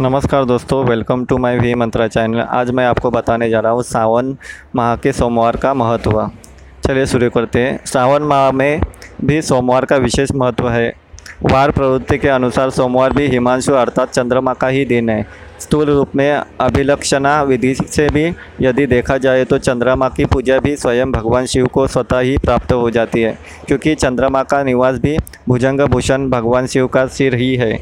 नमस्कार दोस्तों welcome to my V Mantra channel आज मैं आपको बताने जा रहा हूँ सावन माह के सोमवार का महत्व। चलिए शुरू करते हैं। सावन माह में भी सोमवार का विशेष महत्व है। वार प्रवृत्ति के अनुसार सोमवार भी हिमांशु अर्थात चंद्रमा का ही दिन है। स्थूल रूप में अभिलक्षणा विधि से भी यदि देखा जाए तो चंद्रमा की पूजा भी स्वयं भगवान शिव को स्वतः ही प्राप्त हो जाती है, क्योंकि चंद्रमा का निवास भी भुजंग भूषण भगवान शिव का सिर ही है।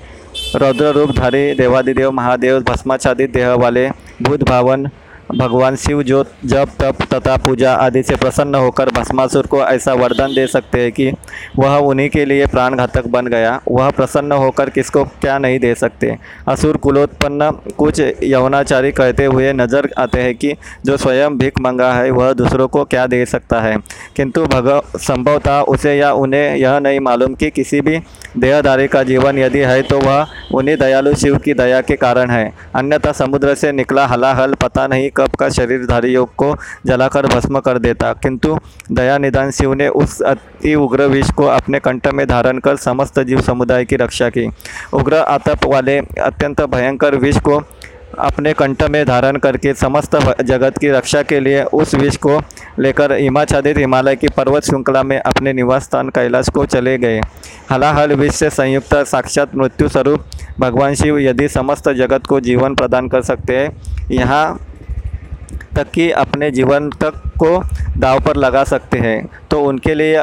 रौद्र रूपधारी देवादिदेव महादेव भस्माचादित देह वाले भूत भावन भगवान शिव जो जप, तप, तथा पूजा आदि से प्रसन्न होकर भस्मासुर को ऐसा वरदान दे सकते हैं कि वह उन्हीं के लिए प्राण घातक बन गया। वह प्रसन्न होकर किसको क्या नहीं दे सकते? असुर कुलोत्पन्न कुछ यवनाचारी कहते हुए नज़र आते हैं कि जो स्वयं भिक मंगा है, वह दूसरों को क्या दे सकता है? किंतु भग, संभवतः उसे या उन्हें यह नहीं मालूम कि किसी भी देहधारी का जीवन यदि है तो वह उन्हीं दयालु शिव की दया के कारण है। अन्यथा समुद्र से निकला हलाहल, पता नहीं कब का शरीरधारियों को जलाकर भस्म कर देता। किंतु दया निदान शिव ने उस अति उग्र विष को अपने कंठ में धारण कर समस्त जीव समुदाय की रक्षा की। उग्र आतप वाले अत्यंत भयंकर विष को अपने कंठ में धारण करके समस्त जगत की रक्षा के लिए उस विष को लेकर हिमाच्छादित हिमालय की पर्वत श्रृंखला में अपने निवास स्थान कैलाश को चले गए। हलाहल विष से संयुक्त साक्षात मृत्यु स्वरूप भगवान शिव यदि समस्त जगत को जीवन प्रदान कर सकते हैं, यहाँ तक कि अपने जीवन तक को दाव पर लगा सकते हैं तो उनके लिए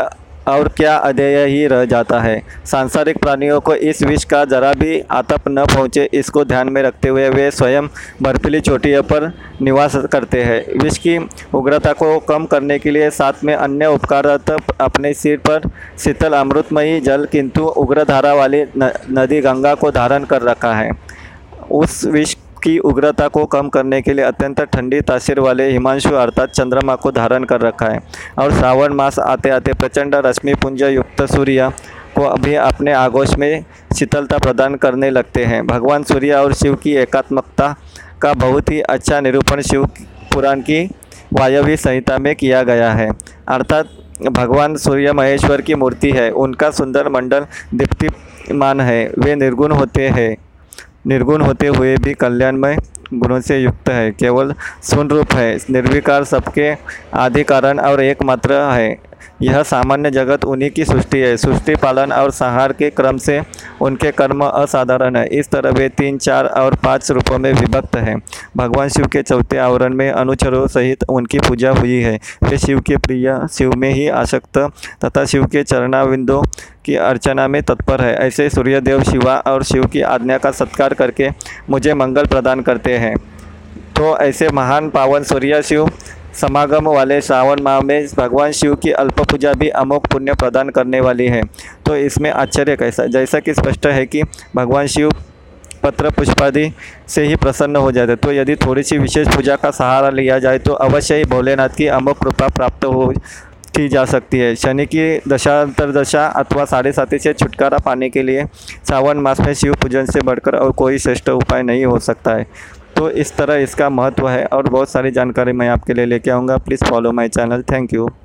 और क्या अध्यय ही रह जाता है। सांसारिक प्राणियों को इस विष का जरा भी आतप न पहुँचे, इसको ध्यान में रखते हुए वे स्वयं बर्फीली चोटियों पर निवास करते हैं। विष की उग्रता को कम करने के लिए साथ में अन्य उपकार अपने सिर पर शीतल अमृतमयी जल, किंतु उग्र धारा वाली नदी गंगा को धारण कर रखा है। उस विष की उग्रता को कम करने के लिए अत्यंत ठंडी तासीर वाले हिमांशु अर्थात चंद्रमा को धारण कर रखा है और श्रावण मास आते आते प्रचंड रश्मि पुंज युक्त सूर्य को अभी अपने आगोश में शीतलता प्रदान करने लगते हैं। भगवान सूर्य और शिव की एकात्मकता का बहुत ही अच्छा निरूपण शिव पुराण की वायव्य संहिता में किया गया है। अर्थात भगवान सूर्य महेश्वर की मूर्ति है। उनका सुंदर मंडल दीप्तिमान है। वे निर्गुण होते हैं। निर्गुण होते हुए भी कल्याणमय गुणों से युक्त है। केवल सुन रूप है। निर्विकार सबके आदि कारण और एकमात्र है। यह सामान्य जगत उन्हीं की सृष्टि है। सृष्टि, पालन और संहार के क्रम से उनके कर्म असाधारण है। इस तरह वे तीन, चार और पाँच रूपों में विभक्त हैं। भगवान शिव के चौथे आवरण में अनुचरों सहित उनकी पूजा हुई है। वे शिव के प्रिय, शिव में ही आसक्त तथा शिव के चरणाविंदों की अर्चना में तत्पर है। ऐसे सूर्यदेव शिवा और शिव की आज्ञा का सत्कार करके मुझे मंगल प्रदान करते हैं। तो ऐसे महान पावन सूर्य शिव समागम वाले श्रावण माह में भगवान शिव की अल्प पूजा भी अमोक पुण्य प्रदान करने वाली है। तो इसमें आश्चर्य कैसा? जैसा कि स्पष्ट है कि भगवान शिव पत्र पुष्पादि से ही प्रसन्न हो जाते तो यदि थोड़ी सी विशेष पूजा का सहारा लिया जाए तो अवश्य ही भोलेनाथ की अमोक कृपा प्राप्त हो की जा सकती है। शनि की दशांतरदशा अथवा साढ़े साथी से छुटकारा पाने के लिए सावन मास में शिव पूजन से बढ़कर और कोई श्रेष्ठ उपाय नहीं हो सकता है। तो इस तरह इसका महत्व है और बहुत सारी जानकारी मैं आपके लिए लेके आऊँगा। Please follow my channel thank you